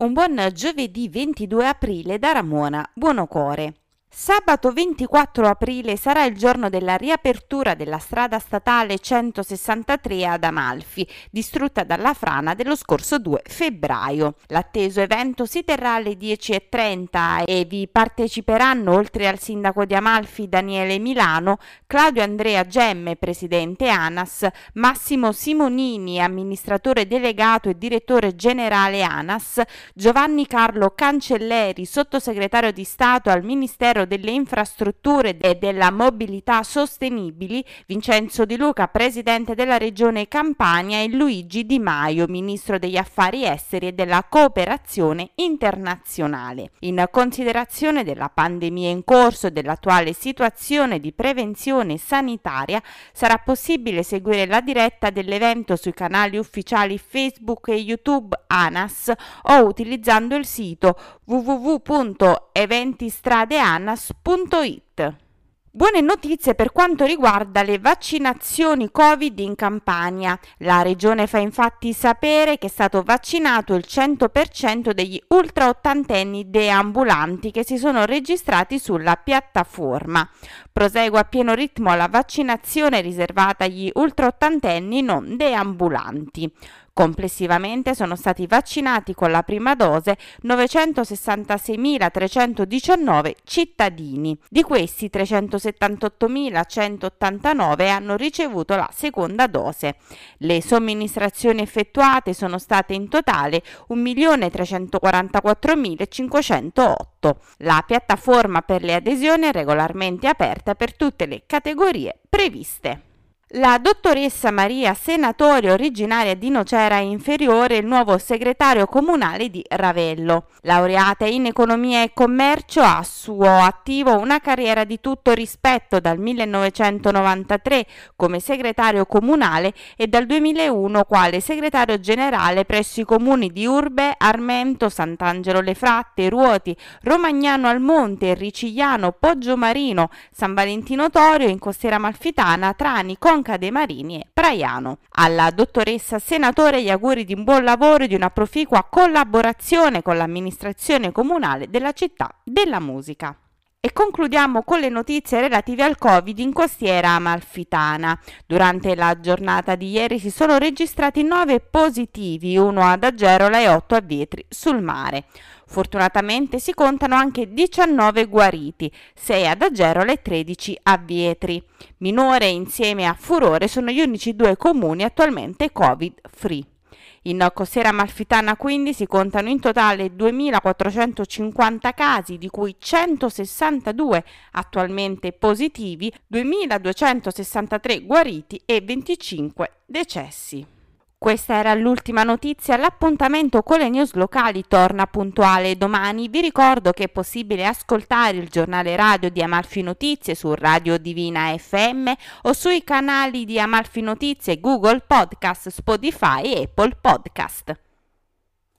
Un buon giovedì 22 aprile da Ramona Buonocore. Sabato 24 aprile sarà il giorno della riapertura della strada statale 163 ad Amalfi, distrutta dalla frana dello scorso 2 febbraio. L'atteso evento si terrà alle 10.30 e vi parteciperanno, oltre al sindaco di Amalfi Daniele Milano, Claudio Andrea Gemme, presidente ANAS, Massimo Simonini, amministratore delegato e direttore generale ANAS, Giovanni Carlo Cancelleri, sottosegretario di Stato al Ministero Ministero delle Infrastrutture e della Mobilità Sostenibili, Vincenzo Di Luca, presidente della Regione Campania, e Luigi Di Maio, ministro degli Affari Esteri e della Cooperazione Internazionale. In considerazione della pandemia in corso e dell'attuale situazione di prevenzione sanitaria, sarà possibile seguire la diretta dell'evento sui canali ufficiali Facebook e YouTube ANAS o utilizzando il sito www.eventistradeanas anas.it. Buone notizie per quanto riguarda le vaccinazioni Covid in Campania. La regione fa infatti sapere che è stato vaccinato il 100% degli ultra ottantenni deambulanti che si sono registrati sulla piattaforma. Prosegue a pieno ritmo la vaccinazione riservata agli ultra ottantenni non deambulanti. Complessivamente sono stati vaccinati con la prima dose 966.319 cittadini. Di questi 378.189 hanno ricevuto la seconda dose. Le somministrazioni effettuate sono state in totale 1.344.508. La piattaforma per le adesioni è regolarmente aperta per tutte le categorie previste. La dottoressa Maria Senatore, originaria di Nocera Inferiore, il nuovo segretario comunale di Ravello. Laureata in economia e commercio, ha suo attivo una carriera di tutto rispetto dal 1993 come segretario comunale e dal 2001 quale segretario generale presso i comuni di Urbe, Armento, Sant'Angelo Le Fratte, Ruoti, Romagnano al Monte, Ricigliano, Poggio Marino, San Valentino Torio, in Costiera Malfitana, Trani, Con Conca dei Marini e Praiano. Alla dottoressa senatore gli auguri di un buon lavoro e di una proficua collaborazione con l'amministrazione comunale della città della musica. E concludiamo con le notizie relative al Covid in costiera amalfitana. Durante la giornata di ieri si sono registrati 9 positivi, uno ad Agerola e 8 a Vietri sul mare. Fortunatamente si contano anche 19 guariti, 6 ad Agerola e 13 a Vietri. Minore insieme a Furore sono gli unici due comuni attualmente Covid-free. In Costiera Amalfitana quindi si contano in totale 2.450 casi, di cui 162 attualmente positivi, 2.263 guariti e 25 decessi. Questa era l'ultima notizia, l'appuntamento con le news locali torna puntuale domani. Vi ricordo che è possibile ascoltare il giornale radio di Amalfi Notizie su Radio Divina FM o sui canali di Amalfi Notizie, Google Podcast, Spotify e Apple Podcast.